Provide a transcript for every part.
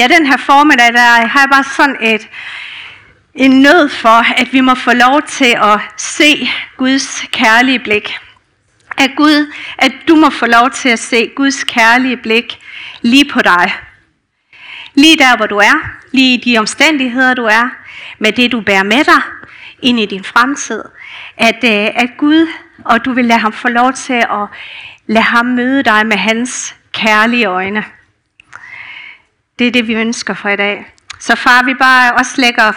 Ja, den her formiddag, der har jeg bare sådan et, en nød for, at vi må få lov til at se Guds kærlige blik. At Gud, at du må få lov til at se Guds kærlige blik lige på dig. Lige der, hvor du er, lige i de omstændigheder, du er, med det, du bærer med dig ind i din fremtid. At, øh, at Gud, og du vil lade ham få lov til at lade ham møde dig med hans kærlige øjne. Det er det, vi ønsker for i dag. Så far, vi bare også lægger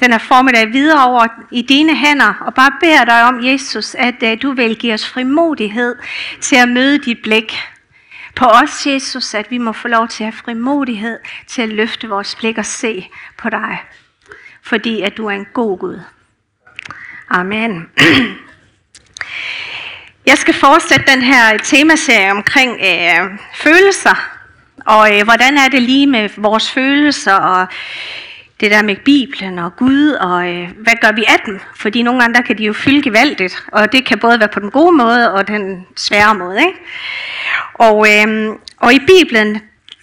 den her formiddag videre over i dine hænder, og bare beder dig om, Jesus, at uh, du vil give os frimodighed til at møde dit blik på os, Jesus, at vi må få lov til at have frimodighed til at løfte vores blik og se på dig, fordi at du er en god Gud. Amen. Jeg skal fortsætte den her temaserie omkring øh, følelser, og øh, hvordan er det lige med vores følelser, og det der med Bibelen og Gud, og øh, hvad gør vi af dem? Fordi nogle gange der kan de jo fylde gevaldigt, og det kan både være på den gode måde og den svære måde. Ikke? Og, øh, og i Bibelen,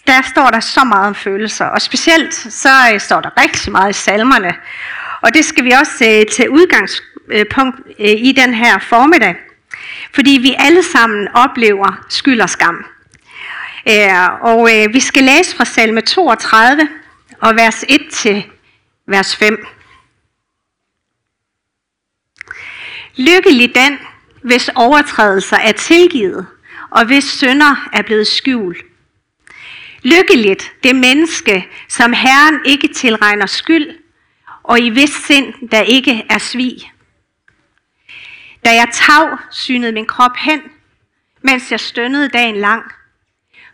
der står der så meget om følelser, og specielt så øh, står der rigtig meget i salmerne. Og det skal vi også øh, tage udgangspunkt øh, i den her formiddag. Fordi vi alle sammen oplever skyld og skam. Øh, og øh, vi skal læse fra salme 32 og vers 1 til vers 5. Lykkelig den, hvis overtrædelser er tilgivet, og hvis synder er blevet skjult. Lykkeligt det menneske, som Herren ikke tilregner skyld, og i vis sind, der ikke er svig. Da jeg tav, synede min krop hen, mens jeg stønnede dagen lang.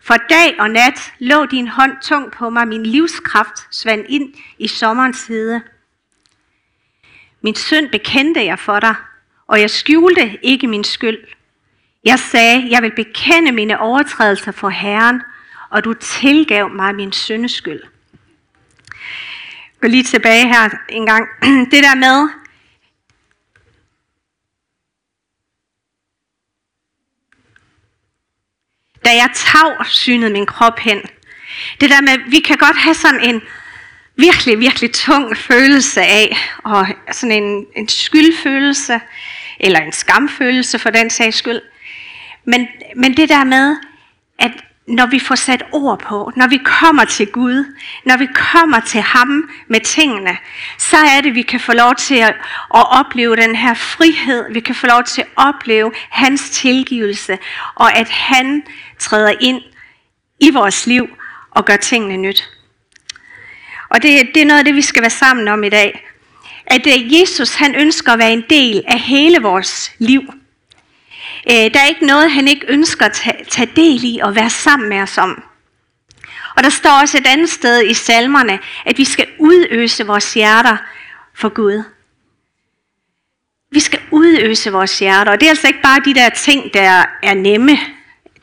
For dag og nat lå din hånd tung på mig, min livskraft svand ind i sommerens hede. Min synd bekendte jeg for dig, og jeg skjulte ikke min skyld. Jeg sagde, jeg vil bekende mine overtrædelser for Herren, og du tilgav mig min syndeskyld. Gå lige tilbage her en gang. Det der med, da jeg tav synede min krop hen. Det der med, vi kan godt have sådan en virkelig, virkelig tung følelse af, og sådan en, en skyldfølelse, eller en skamfølelse for den sags skyld. Men, men det der med, at når vi får sat ord på, når vi kommer til Gud, når vi kommer til ham med tingene, så er det, vi kan få lov til at, at opleve den her frihed. Vi kan få lov til at opleve hans tilgivelse, og at han træder ind i vores liv og gør tingene nyt. Og det, det er noget af det, vi skal være sammen om i dag. At øh, Jesus han ønsker at være en del af hele vores liv. Øh, der er ikke noget, han ikke ønsker at tage, tage del i og være sammen med os om. Og der står også et andet sted i salmerne, at vi skal udøse vores hjerter for Gud. Vi skal udøse vores hjerter, og det er altså ikke bare de der ting, der er nemme.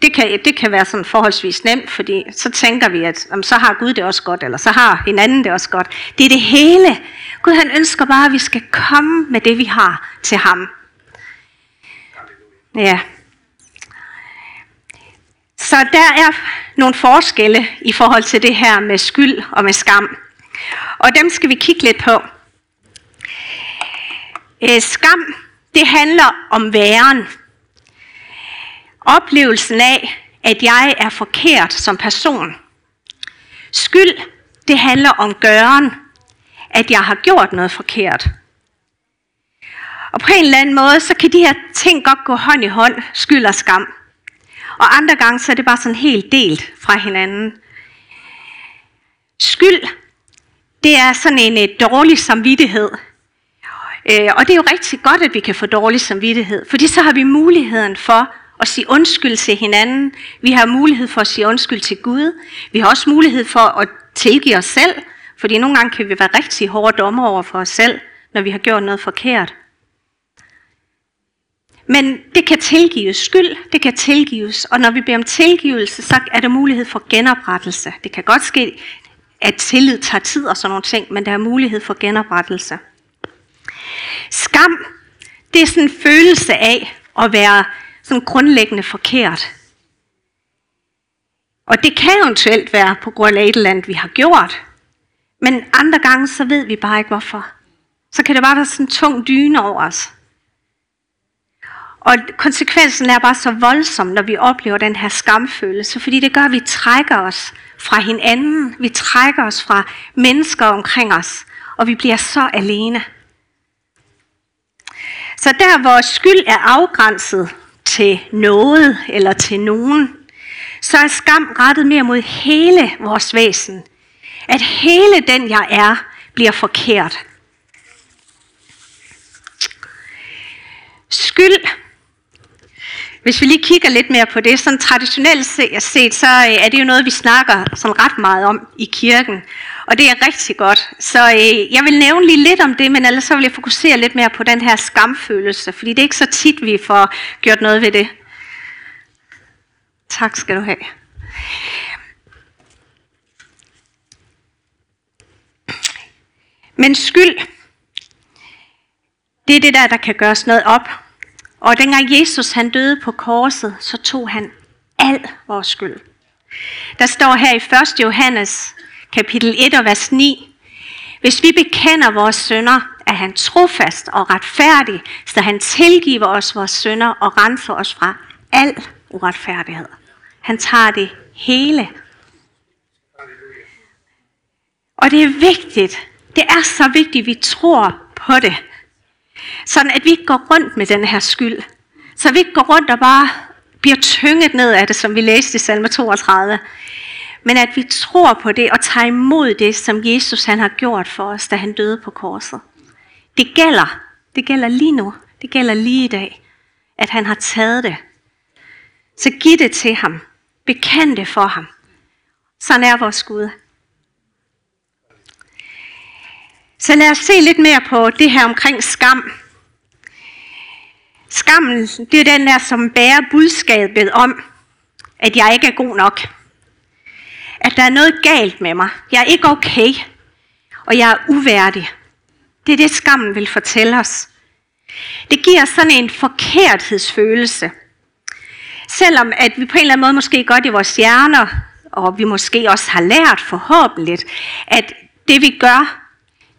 Det kan, det kan være sådan forholdsvis nemt, fordi så tænker vi, at jamen, så har Gud det også godt, eller så har hinanden det også godt. Det er det hele. Gud han ønsker bare, at vi skal komme med det, vi har til ham. Ja. Så der er nogle forskelle i forhold til det her med skyld og med skam. Og dem skal vi kigge lidt på. Øh, skam, det handler om væren. Oplevelsen af, at jeg er forkert som person. Skyld, det handler om gøren, at jeg har gjort noget forkert. Og på en eller anden måde, så kan de her ting godt gå hånd i hånd, skyld og skam. Og andre gange, så er det bare sådan helt delt fra hinanden. Skyld, det er sådan en et dårlig samvittighed. Øh, og det er jo rigtig godt, at vi kan få dårlig samvittighed, fordi så har vi muligheden for at sige undskyld til hinanden. Vi har mulighed for at sige undskyld til Gud. Vi har også mulighed for at tilgive os selv, fordi nogle gange kan vi være rigtig hårde dommer over for os selv, når vi har gjort noget forkert. Men det kan tilgives. Skyld, det kan tilgives. Og når vi beder om tilgivelse, så er der mulighed for genoprettelse. Det kan godt ske, at tillid tager tid og sådan nogle ting, men der er mulighed for genoprettelse. Skam, det er sådan en følelse af at være sådan grundlæggende forkert. Og det kan eventuelt være på grund af et eller andet, vi har gjort. Men andre gange, så ved vi bare ikke hvorfor. Så kan det bare være sådan en tung dyne over os. Og konsekvensen er bare så voldsom, når vi oplever den her skamfølelse, fordi det gør, at vi trækker os fra hinanden, vi trækker os fra mennesker omkring os, og vi bliver så alene. Så der, hvor skyld er afgrænset til noget eller til nogen, så er skam rettet mere mod hele vores væsen. At hele den, jeg er, bliver forkert. Skyld hvis vi lige kigger lidt mere på det, sådan traditionelt set, så øh, er det jo noget, vi snakker sådan ret meget om i kirken. Og det er rigtig godt. Så øh, jeg vil nævne lige lidt om det, men ellers så vil jeg fokusere lidt mere på den her skamfølelse, fordi det er ikke så tit, vi får gjort noget ved det. Tak skal du have. Men skyld, det er det der, der kan gøres noget op. Og dengang Jesus han døde på korset, så tog han al vores skyld. Der står her i 1. Johannes kapitel 1 og vers 9. Hvis vi bekender vores sønder, er han trofast og retfærdig, så han tilgiver os vores sønder og renser os fra al uretfærdighed. Han tager det hele. Og det er vigtigt. Det er så vigtigt, at vi tror på det. Sådan at vi ikke går rundt med den her skyld. Så vi ikke går rundt og bare bliver tynget ned af det, som vi læste i salme 32. Men at vi tror på det og tager imod det, som Jesus han har gjort for os, da han døde på korset. Det gælder. Det gælder lige nu. Det gælder lige i dag. At han har taget det. Så giv det til ham. Bekend det for ham. Sådan er vores Gud. Så lad os se lidt mere på det her omkring skam. Skammen, det er den der, som bærer budskabet om, at jeg ikke er god nok. At der er noget galt med mig. Jeg er ikke okay. Og jeg er uværdig. Det er det, skammen vil fortælle os. Det giver sådan en forkerthedsfølelse. Selvom at vi på en eller anden måde måske godt i vores hjerner, og vi måske også har lært forhåbentlig, at det vi gør,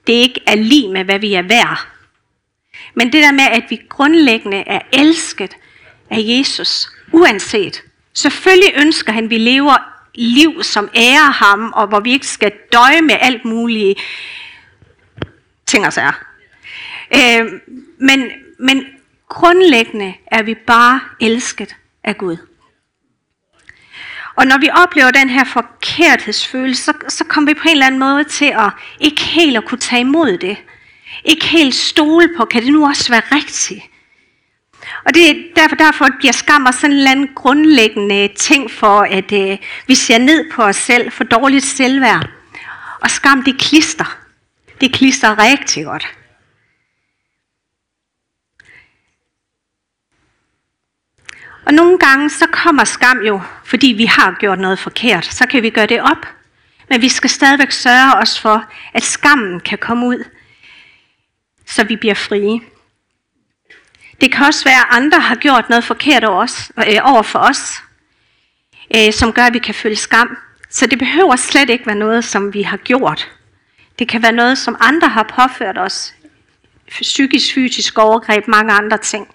det ikke er lige med, hvad vi er værd. Men det der med, at vi grundlæggende er elsket af Jesus, uanset. Selvfølgelig ønsker han, at vi lever liv, som ærer ham, og hvor vi ikke skal døje med alt mulige ting og sager. Øh, men, men grundlæggende er vi bare elsket af Gud. Og når vi oplever den her forkerthedsfølelse, så, så kommer vi på en eller anden måde til at ikke helt at kunne tage imod det. Ikke helt stole på, kan det nu også være rigtigt? Og det er derfor, derfor bliver skam også sådan en eller anden grundlæggende ting for, at øh, vi ser ned på os selv for dårligt selvværd. Og skam, det klister. Det klister rigtig godt. Og nogle gange så kommer skam jo, fordi vi har gjort noget forkert. Så kan vi gøre det op. Men vi skal stadigvæk sørge os for, at skammen kan komme ud, så vi bliver frie. Det kan også være, at andre har gjort noget forkert over, os, øh, over for os, øh, som gør, at vi kan føle skam. Så det behøver slet ikke være noget, som vi har gjort. Det kan være noget, som andre har påført os. Psykisk, fysisk overgreb, mange andre ting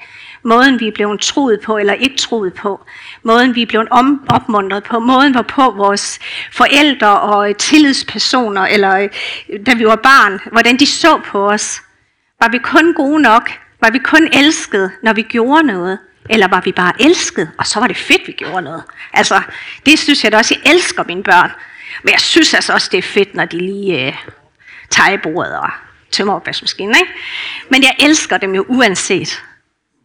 måden vi er blevet troet på eller ikke troet på, måden vi er blevet om, opmuntret på, måden hvorpå vores forældre og øh, tillidspersoner, eller øh, da vi var barn, hvordan de så på os. Var vi kun gode nok? Var vi kun elsket, når vi gjorde noget? Eller var vi bare elsket, og så var det fedt, vi gjorde noget? Altså, det synes jeg da også, jeg elsker mine børn. Men jeg synes altså også, det er fedt, når de lige øh, tager i bordet og tømmer opvaskemaskinen. Ikke? Men jeg elsker dem jo uanset.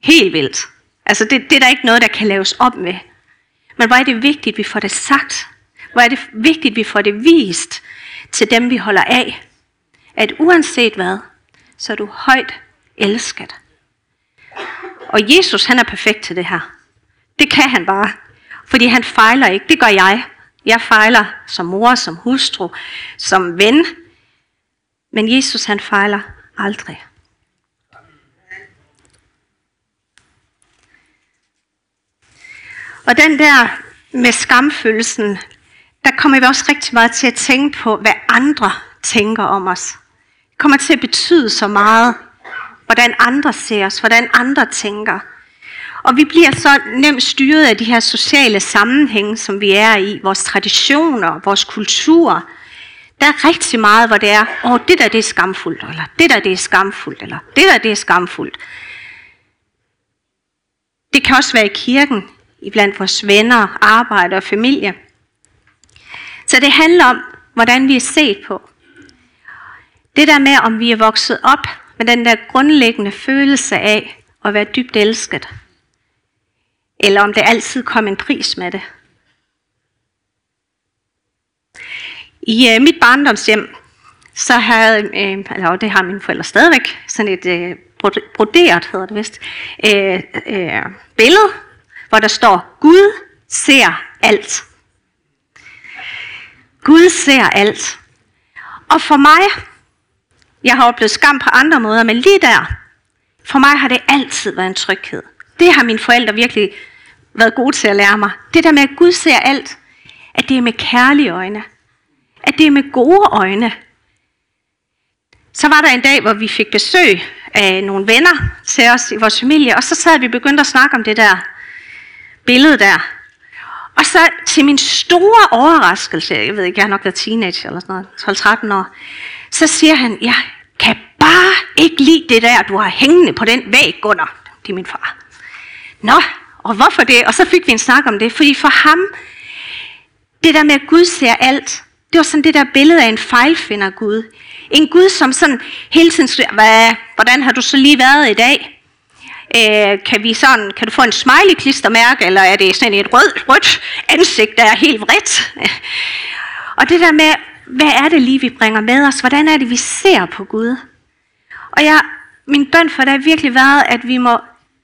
Helt vildt. Altså det, det er der ikke noget, der kan laves op med. Men hvor er det vigtigt, at vi får det sagt. Hvor er det vigtigt, at vi får det vist til dem, vi holder af. At uanset hvad, så er du højt elsket. Og Jesus, han er perfekt til det her. Det kan han bare. Fordi han fejler ikke. Det gør jeg. Jeg fejler som mor, som hustru, som ven. Men Jesus, han fejler aldrig. Og den der med skamfølelsen, der kommer vi også rigtig meget til at tænke på, hvad andre tænker om os. Det kommer til at betyde så meget, hvordan andre ser os, hvordan andre tænker. Og vi bliver så nemt styret af de her sociale sammenhænge, som vi er i, vores traditioner, vores kultur. Der er rigtig meget, hvor det er, åh, oh, det der det er skamfuldt, eller det der det er skamfuldt, eller det der det er skamfuldt. Det kan også være i kirken, iblandt vores venner, arbejde og familie. Så det handler om, hvordan vi er set på. Det der med, om vi er vokset op men den der grundlæggende følelse af at være dybt elsket. Eller om det altid kom en pris med det. I øh, mit barndomshjem, så havde, øh, eller det har mine forældre stadigvæk, sådan et øh, broderet, hedder det vist, øh, øh, billede, hvor der står, Gud ser alt. Gud ser alt. Og for mig, jeg har oplevet skam på andre måder, men lige der, for mig har det altid været en tryghed. Det har mine forældre virkelig været gode til at lære mig. Det der med, at Gud ser alt, at det er med kærlige øjne. At det er med gode øjne. Så var der en dag, hvor vi fik besøg af nogle venner til os i vores familie, og så sad vi begyndte at snakke om det der billede der. Og så til min store overraskelse, jeg ved ikke, jeg har nok været teenager eller sådan noget, 12-13 år, så siger han, ja, bare ikke lide det der, du har hængende på den væg, Gunnar. Det er min far. Nå, og hvorfor det? Og så fik vi en snak om det, fordi for ham, det der med, at Gud ser alt, det var sådan det der billede af en fejlfinder Gud. En Gud, som sådan hele tiden skriver, Hvad, hvordan har du så lige været i dag? Øh, kan, vi sådan, kan du få en smiley klistermærke, eller er det sådan et rød, rødt ansigt, der er helt vredt? Og det der med, hvad er det lige, vi bringer med os? Hvordan er det, vi ser på Gud? Og jeg, min bøn for det har virkelig været, at vi må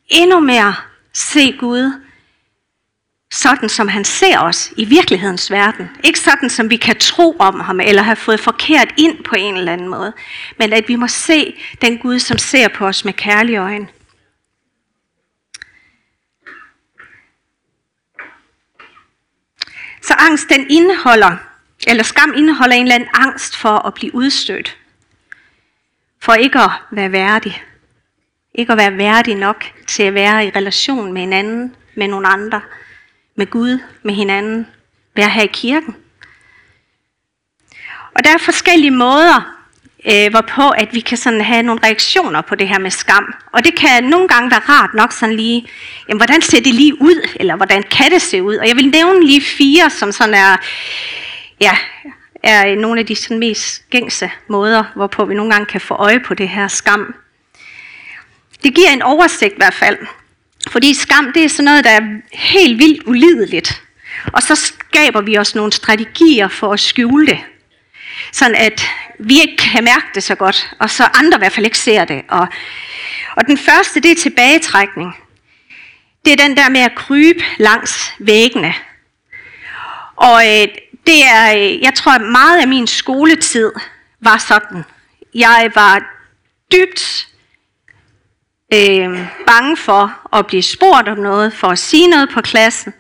endnu mere se Gud sådan, som han ser os i virkelighedens verden. Ikke sådan, som vi kan tro om ham, eller have fået forkert ind på en eller anden måde. Men at vi må se den Gud, som ser på os med kærlige øjne. Så angst, den indeholder, eller skam indeholder en eller anden angst for at blive udstødt. For ikke at være værdig. Ikke at være værdig nok til at være i relation med hinanden, med nogle andre, med Gud, med hinanden, være her i kirken. Og der er forskellige måder, øh, hvorpå at vi kan sådan have nogle reaktioner på det her med skam. Og det kan nogle gange være rart nok sådan lige, jamen, hvordan ser det lige ud, eller hvordan kan det se ud? Og jeg vil nævne lige fire, som sådan er, ja, er nogle af de sådan mest gængse måder, hvorpå vi nogle gange kan få øje på det her skam. Det giver en oversigt i hvert fald. Fordi skam, det er sådan noget, der er helt vildt ulideligt. Og så skaber vi os nogle strategier for at skjule det. Sådan at vi ikke kan mærke det så godt, og så andre i hvert fald ikke ser det. Og, og den første, det er tilbagetrækning. Det er den der med at krybe langs væggene. Og øh, det er, øh, jeg tror, at meget af min skoletid var sådan. Jeg var dybt øh, bange for at blive spurgt om noget, for at sige noget på klassen.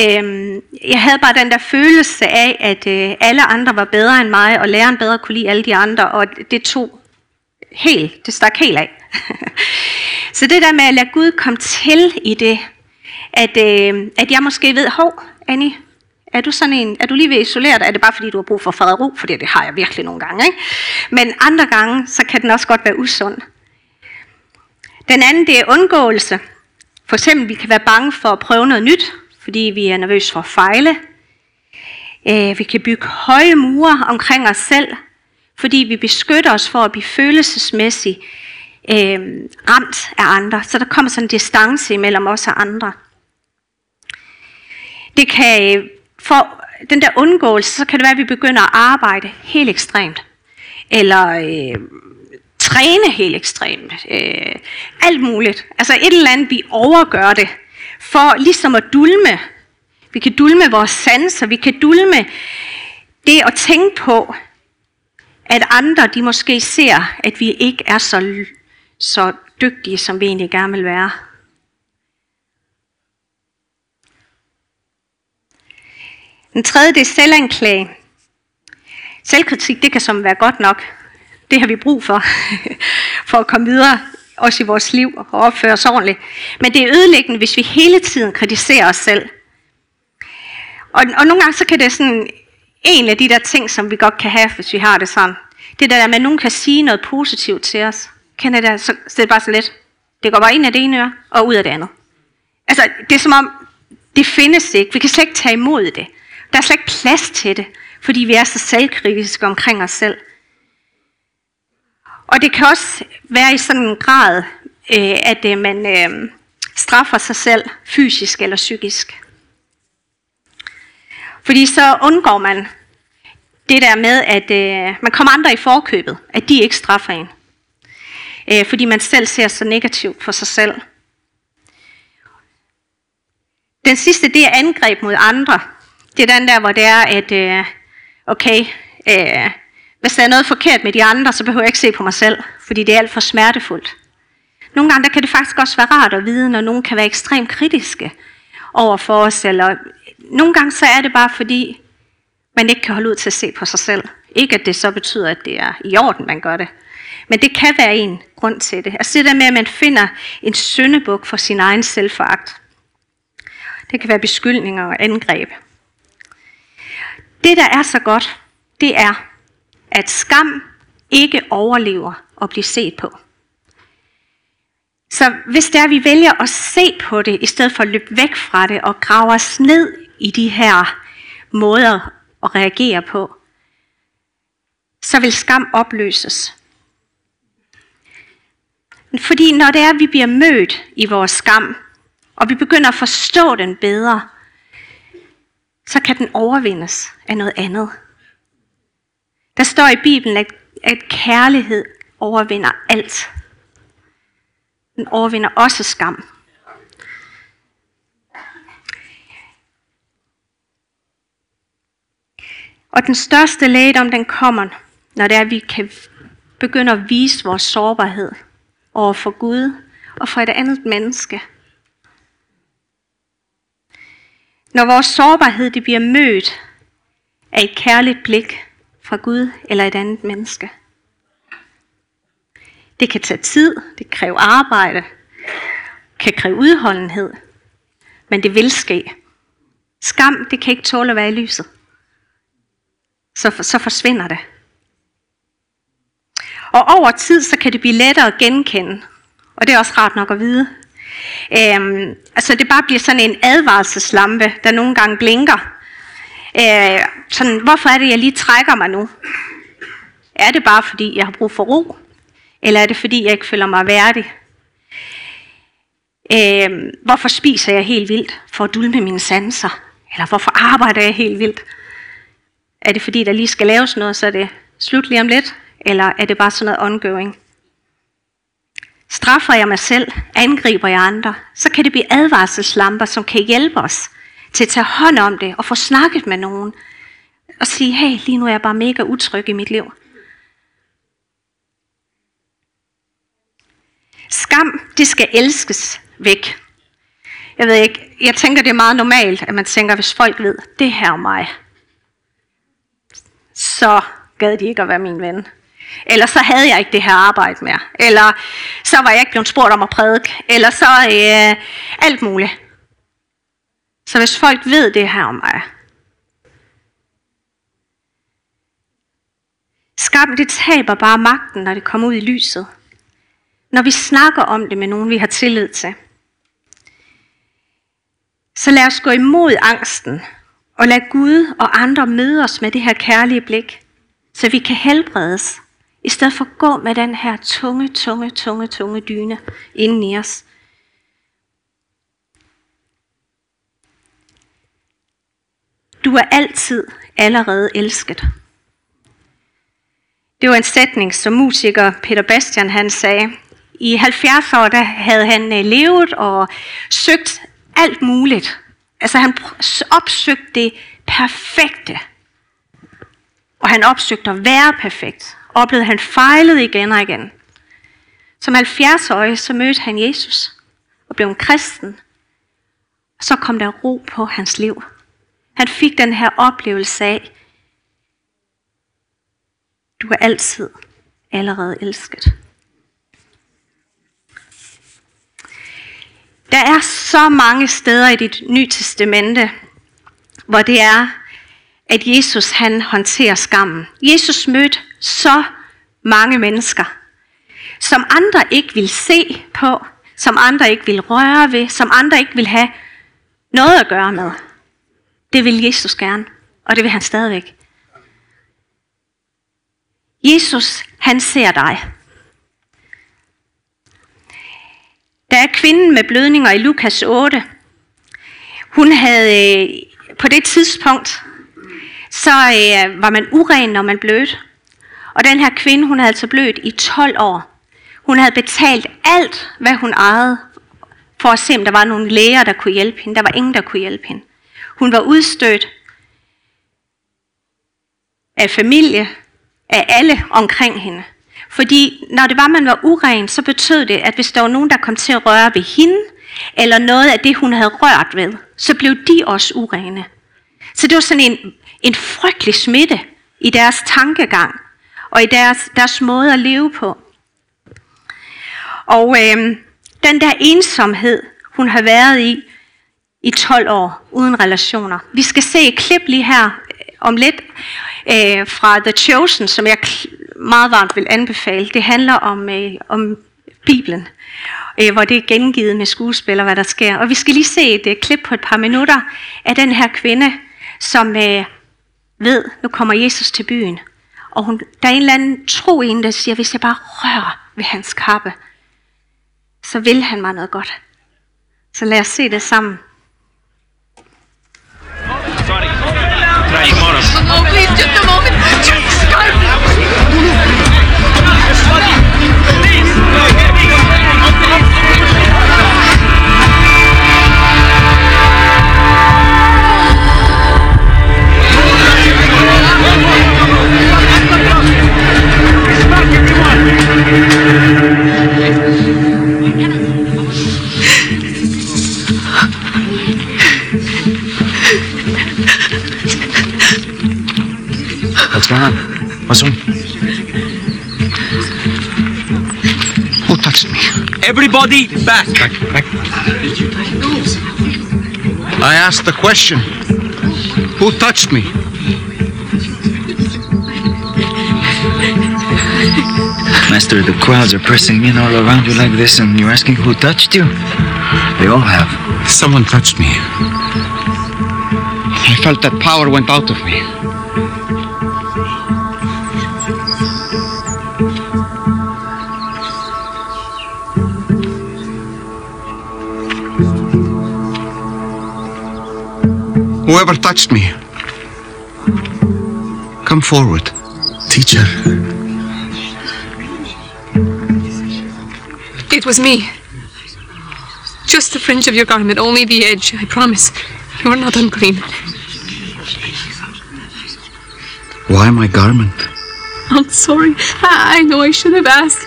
Øh, jeg havde bare den der følelse af, at øh, alle andre var bedre end mig, og læreren bedre kunne lide alle de andre, og det tog helt, det stak helt af. så det der med at lade Gud komme til i det, at, øh, at jeg måske ved, hov, Annie, er du sådan en, er du lige ved at isolere dig? Er det bare fordi, du har brug for fred og ro? Fordi det har jeg virkelig nogle gange. Ikke? Men andre gange, så kan den også godt være usund. Den anden, det er undgåelse. For eksempel, vi kan være bange for at prøve noget nyt, fordi vi er nervøse for at fejle. Øh, vi kan bygge høje mure omkring os selv, fordi vi beskytter os for at blive følelsesmæssigt øh, ramt af andre. Så der kommer sådan en distance imellem os og andre. Det kan, øh, for den der undgåelse, så kan det være, at vi begynder at arbejde helt ekstremt. Eller øh, træne helt ekstremt. Øh, alt muligt. Altså et eller andet, vi overgør det for ligesom at dulme. Vi kan dulme vores sanser, vi kan dulme det at tænke på, at andre de måske ser, at vi ikke er så, så dygtige, som vi egentlig gerne vil være. Den tredje, det er selvanklage. Selvkritik, det kan som være godt nok. Det har vi brug for, for at komme videre, også i vores liv, og opføre os ordentligt. Men det er ødelæggende, hvis vi hele tiden kritiserer os selv. Og, og nogle gange så kan det sådan, en af de der ting, som vi godt kan have, hvis vi har det sådan, det der med, at nogen kan sige noget positivt til os. Kender det, så, så det er bare så let. Det går bare ind af det ene øre, og ud af det andet. Altså, det er som om, det findes ikke. Vi kan slet ikke tage imod det. Der er slet ikke plads til det, fordi vi er så selvkritiske omkring os selv. Og det kan også være i sådan en grad, øh, at øh, man øh, straffer sig selv fysisk eller psykisk. Fordi så undgår man det der med, at øh, man kommer andre i forkøbet, at de ikke straffer en. Øh, fordi man selv ser så negativt på sig selv. Den sidste, det er angreb mod andre. Det er den der, hvor det er, at øh, okay, øh, hvis der er noget forkert med de andre, så behøver jeg ikke se på mig selv, fordi det er alt for smertefuldt. Nogle gange der kan det faktisk også være rart at vide, når nogen kan være ekstremt kritiske over for os, eller nogle gange så er det bare fordi, man ikke kan holde ud til at se på sig selv. Ikke at det så betyder, at det er i orden, man gør det. Men det kan være en grund til det. Altså det der med, at man finder en syndebuk for sin egen selvforagt. Det kan være beskyldninger og angreb. Det, der er så godt, det er, at skam ikke overlever at blive set på. Så hvis der vi vælger at se på det, i stedet for at løbe væk fra det og grave os ned i de her måder at reagere på, så vil skam opløses. Fordi når det er, at vi bliver mødt i vores skam, og vi begynder at forstå den bedre, så kan den overvindes af noget andet. Der står i Bibelen, at, at kærlighed overvinder alt. Den overvinder også skam. Og den største lægedom, den kommer, når det er, at vi kan begynde at vise vores sårbarhed over for Gud og for et andet menneske. Når vores sårbarhed det bliver mødt af et kærligt blik fra Gud eller et andet menneske. Det kan tage tid, det kræver arbejde, kan kræve udholdenhed, men det vil ske. Skam, det kan ikke tåle at være i lyset. Så, så forsvinder det. Og over tid, så kan det blive lettere at genkende. Og det er også rart nok at vide. Øhm, altså det bare bliver sådan en advarselslampe, der nogle gange blinker. Øh, sådan, hvorfor er det, jeg lige trækker mig nu? Er det bare fordi, jeg har brug for ro? Eller er det fordi, jeg ikke føler mig værdig? Øh, hvorfor spiser jeg helt vildt? For at dulme mine sanser? Eller hvorfor arbejder jeg helt vildt? Er det fordi, der lige skal laves noget, så er det slut lige om lidt? Eller er det bare sådan noget ongoing? Straffer jeg mig selv, angriber jeg andre, så kan det blive advarselslamper, som kan hjælpe os til at tage hånd om det og få snakket med nogen. Og sige, hey, lige nu er jeg bare mega utryg i mit liv. Skam, det skal elskes væk. Jeg ved ikke, jeg tænker, det er meget normalt, at man tænker, hvis folk ved, det her er mig, så gad de ikke at være min ven. Eller så havde jeg ikke det her arbejde mere. Eller så var jeg ikke blevet spurgt om at prædike. Eller så øh, alt muligt. Så hvis folk ved det her om mig. Skam, det taber bare magten, når det kommer ud i lyset. Når vi snakker om det med nogen, vi har tillid til. Så lad os gå imod angsten, og lad Gud og andre møde os med det her kærlige blik, så vi kan helbredes i stedet for at gå med den her tunge, tunge, tunge, tunge dyne inden i os. Du er altid allerede elsket. Det var en sætning, som musiker Peter Bastian han sagde. I 70 år der havde han øh, levet og søgt alt muligt. Altså han opsøgte det perfekte. Og han opsøgte at være perfekt oplevede, at han fejlede igen og igen. Som 70-årig, så mødte han Jesus og blev en kristen. Og så kom der ro på hans liv. Han fik den her oplevelse af, du er altid allerede elsket. Der er så mange steder i dit nye testamente, hvor det er, at Jesus han håndterer skammen. Jesus mødte så mange mennesker, som andre ikke vil se på, som andre ikke vil røre ved, som andre ikke vil have noget at gøre med. Det vil Jesus gerne, og det vil han stadigvæk. Jesus, han ser dig. Der er kvinden med blødninger i Lukas 8. Hun havde øh, på det tidspunkt, så øh, var man uren, når man blødte. Og den her kvinde, hun havde altså blødt i 12 år. Hun havde betalt alt, hvad hun ejede, for at se, om der var nogle læger, der kunne hjælpe hende. Der var ingen, der kunne hjælpe hende. Hun var udstødt af familie, af alle omkring hende. Fordi når det var, man var uren, så betød det, at hvis der var nogen, der kom til at røre ved hende, eller noget af det, hun havde rørt ved, så blev de også urene. Så det var sådan en, en frygtelig smitte i deres tankegang, og i deres, deres måde at leve på. Og øh, den der ensomhed, hun har været i i 12 år uden relationer. Vi skal se et klip lige her øh, om lidt øh, fra The Chosen, som jeg meget varmt vil anbefale. Det handler om, øh, om Bibelen, øh, hvor det er gengivet med skuespillere, hvad der sker. Og vi skal lige se et øh, klip på et par minutter af den her kvinde, som øh, ved, nu kommer Jesus til byen. Og hun, der er en eller anden tro i hende, der siger, hvis jeg bare rører ved hans kappe, så vil han mig noget godt. Så lad os se det sammen. Everybody back. Back, back. I asked the question. Who touched me? Master, the crowds are pressing in all around you like this, and you're asking who touched you? They all have. Someone touched me. I felt that power went out of me. Whoever touched me, come forward. Teacher, It was me. Just the fringe of your garment, only the edge, I promise. You are not unclean. Why my garment? I'm sorry. I, I know I should have asked.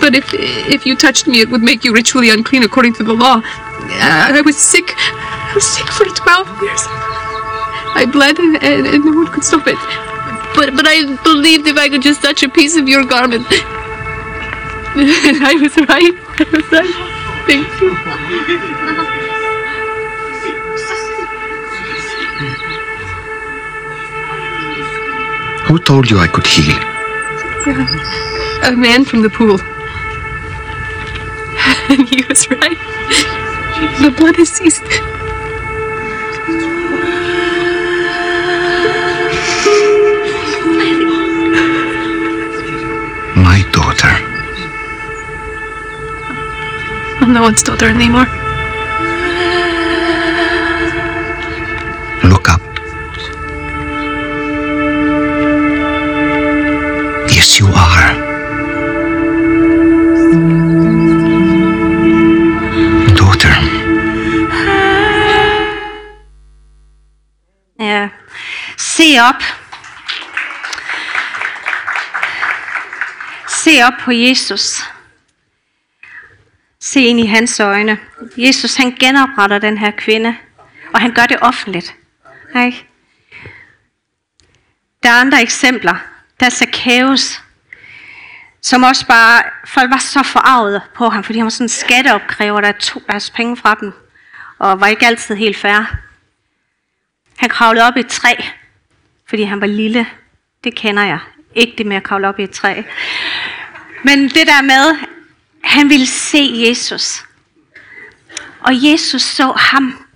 But if if you touched me, it would make you ritually unclean according to the law. Uh, I was sick. I was sick for 12 years. I bled and, and, and no one could stop it. But but I believed if I could just touch a piece of your garment. And I was right. I was right. Thank you. Who told you I could heal? A man from the pool. And he was right. The blood has ceased. No one's daughter anymore. Look up. Yes, you are. Daughter. Ja. Se op. Se op på Jesus. Se ind i hans øjne. Jesus han genopretter den her kvinde, og han gør det offentligt. Ikke? Der er andre eksempler. Der er Zacchaeus, som også bare, folk var så forarvet på ham, fordi han var sådan en skatteopkræver, der tog deres penge fra dem, og var ikke altid helt færre. Han kravlede op i et træ, fordi han var lille. Det kender jeg. Ikke det med at kravle op i et træ. Men det der med, han ville se Jesus. Og Jesus så ham.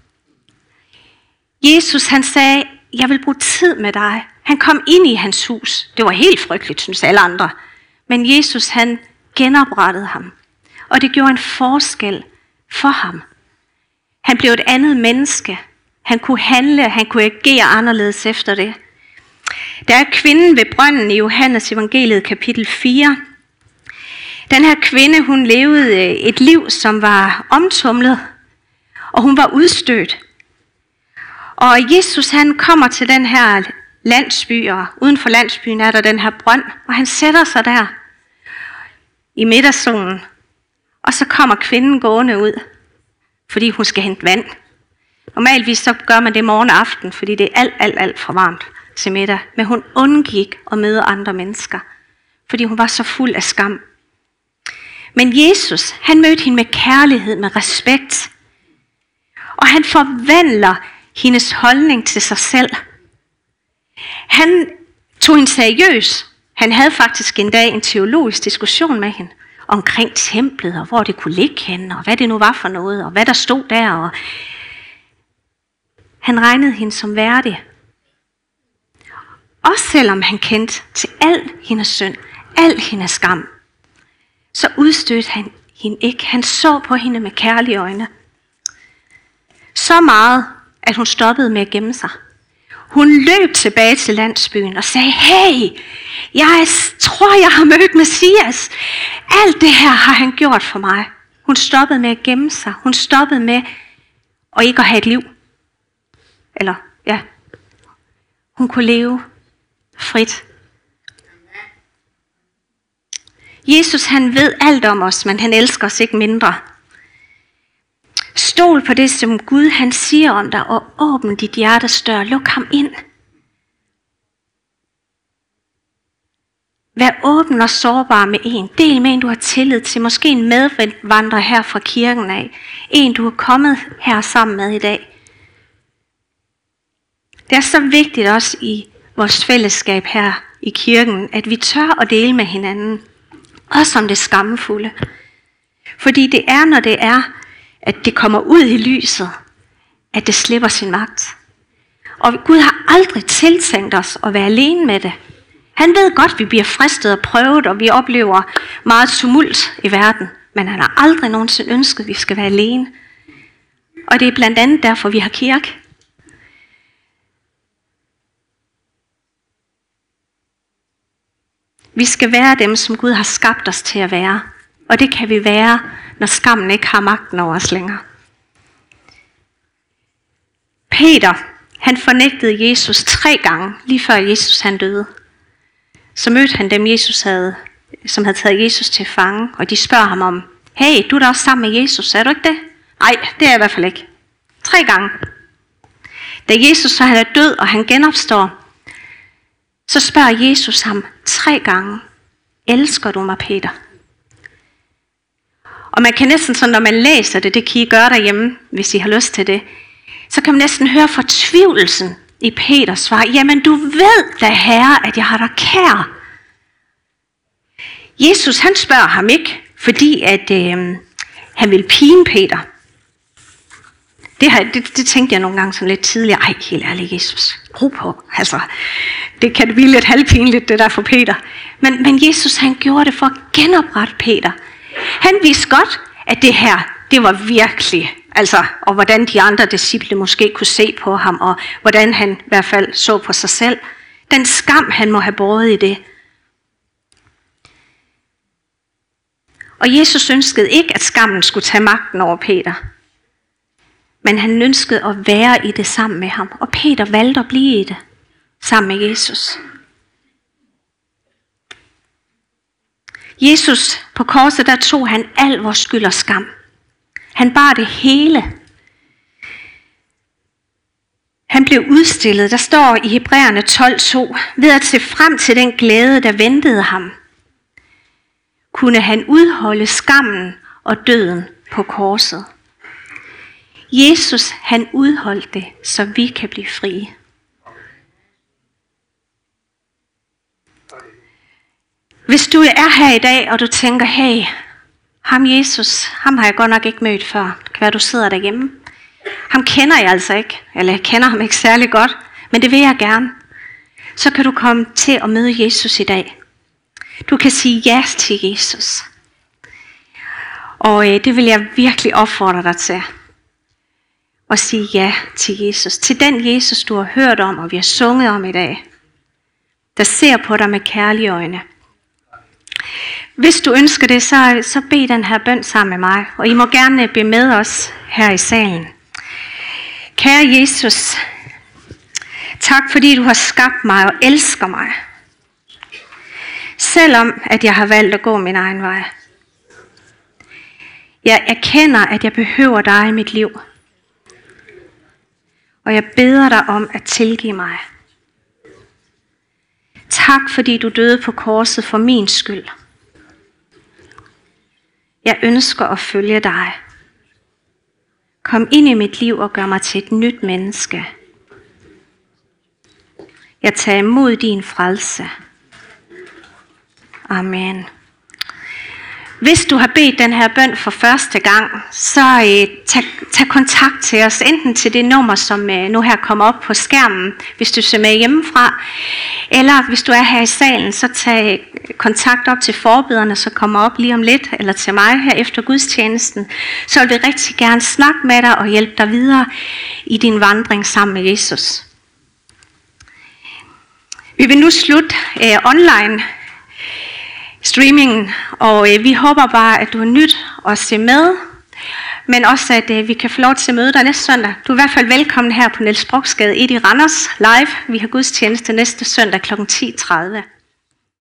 Jesus han sagde, jeg vil bruge tid med dig. Han kom ind i hans hus. Det var helt frygteligt, synes alle andre. Men Jesus han genoprettede ham. Og det gjorde en forskel for ham. Han blev et andet menneske. Han kunne handle, han kunne agere anderledes efter det. Der er kvinden ved brønden i Johannes evangeliet kapitel 4. Den her kvinde, hun levede øh, et liv, som var omtumlet, og hun var udstødt. Og Jesus han kommer til den her landsby, og uden for landsbyen er der den her brønd, og han sætter sig der i middagssolen. Og så kommer kvinden gående ud, fordi hun skal hente vand. Normalvis så gør man det morgen og aften, fordi det er alt, alt, alt for varmt til middag. Men hun undgik at møde andre mennesker, fordi hun var så fuld af skam. Men Jesus, han mødte hende med kærlighed, med respekt. Og han forvandler hendes holdning til sig selv. Han tog hende seriøs. Han havde faktisk en dag en teologisk diskussion med hende omkring templet, og hvor det kunne ligge henne, og hvad det nu var for noget, og hvad der stod der. Og han regnede hende som værdig. Også selvom han kendte til al hendes synd, al hendes skam, så udstødte han hende ikke. Han så på hende med kærlige øjne. Så meget, at hun stoppede med at gemme sig. Hun løb tilbage til landsbyen og sagde, hey, jeg tror, jeg har mødt Messias. Alt det her har han gjort for mig. Hun stoppede med at gemme sig. Hun stoppede med at ikke at have et liv. Eller, ja. Hun kunne leve frit. Jesus han ved alt om os, men han elsker os ikke mindre. Stol på det, som Gud han siger om dig, og åbn dit hjertes dør. Luk ham ind. Vær åben og sårbar med en. Del med en, du har tillid til. Måske en medvandrer her fra kirken af. En, du er kommet her sammen med i dag. Det er så vigtigt også i vores fællesskab her i kirken, at vi tør at dele med hinanden. Også om det skamfulde. Fordi det er, når det er, at det kommer ud i lyset, at det slipper sin magt. Og Gud har aldrig tiltænkt os at være alene med det. Han ved godt, at vi bliver fristet og prøvet, og vi oplever meget tumult i verden. Men han har aldrig nogensinde ønsket, at vi skal være alene. Og det er blandt andet derfor, vi har kirke. Vi skal være dem, som Gud har skabt os til at være. Og det kan vi være, når skammen ikke har magten over os længere. Peter, han fornægtede Jesus tre gange, lige før Jesus han døde. Så mødte han dem, Jesus havde, som havde taget Jesus til fange, og de spørger ham om, hey, du er da også sammen med Jesus, er du ikke det? Nej, det er jeg i hvert fald ikke. Tre gange. Da Jesus så han er død, og han genopstår, så spørger Jesus ham tre gange, elsker du mig, Peter? Og man kan næsten sådan, når man læser det, det kan I gøre derhjemme, hvis I har lyst til det, så kan man næsten høre fortvivlelsen i Peters svar. Jamen du ved da herre, at jeg har dig kær. Jesus han spørger ham ikke, fordi at øh, han vil pine Peter. Det, her, det, det tænkte jeg nogle gange sådan lidt tidligere. Ej, helt ærligt, Jesus. Ro på. Altså, det kan blive lidt halvpinligt, det der for Peter. Men, men Jesus, han gjorde det for at genoprette Peter. Han vidste godt, at det her, det var virkelig, altså, og hvordan de andre disciple måske kunne se på ham, og hvordan han i hvert fald så på sig selv. Den skam, han må have båret i det. Og Jesus ønskede ikke, at skammen skulle tage magten over Peter. Men han ønskede at være i det sammen med ham. Og Peter valgte at blive i det sammen med Jesus. Jesus på korset, der tog han al vores skyld og skam. Han bar det hele. Han blev udstillet, der står i Hebræerne 12.2, ved at se frem til den glæde, der ventede ham. Kunne han udholde skammen og døden på korset. Jesus, han udholdt det, så vi kan blive frie. Hvis du er her i dag, og du tænker, hey, ham Jesus, ham har jeg godt nok ikke mødt før. Det kan være, du sidder derhjemme. Ham kender jeg altså ikke, eller jeg kender ham ikke særlig godt, men det vil jeg gerne. Så kan du komme til at møde Jesus i dag. Du kan sige ja til Jesus. Og øh, det vil jeg virkelig opfordre dig til og sige ja til Jesus. Til den Jesus, du har hørt om, og vi har sunget om i dag. Der ser på dig med kærlige øjne. Hvis du ønsker det, så, så bed den her bøn sammen med mig. Og I må gerne blive med os her i salen. Kære Jesus, tak fordi du har skabt mig og elsker mig. Selvom at jeg har valgt at gå min egen vej. Jeg erkender, at jeg behøver dig i mit liv. Og jeg beder dig om at tilgive mig. Tak fordi du døde på korset for min skyld. Jeg ønsker at følge dig. Kom ind i mit liv og gør mig til et nyt menneske. Jeg tager imod din frelse. Amen. Hvis du har bedt den her bøn for første gang, så øh, tag, tag kontakt til os, enten til det nummer, som øh, nu her kommer op på skærmen, hvis du ser med hjemmefra, eller hvis du er her i salen, så tag øh, kontakt op til forbederne, så kommer op lige om lidt, eller til mig her efter gudstjenesten. Så vil vi rigtig gerne snakke med dig og hjælpe dig videre i din vandring sammen med Jesus. Vi vil nu slutte øh, online streamingen, og øh, vi håber bare, at du har nyt at se med, men også at øh, vi kan få lov til at møde dig næste søndag. Du er i hvert fald velkommen her på Niels Broksgade 1 i Randers live. Vi har gudstjeneste næste søndag kl. 10.30.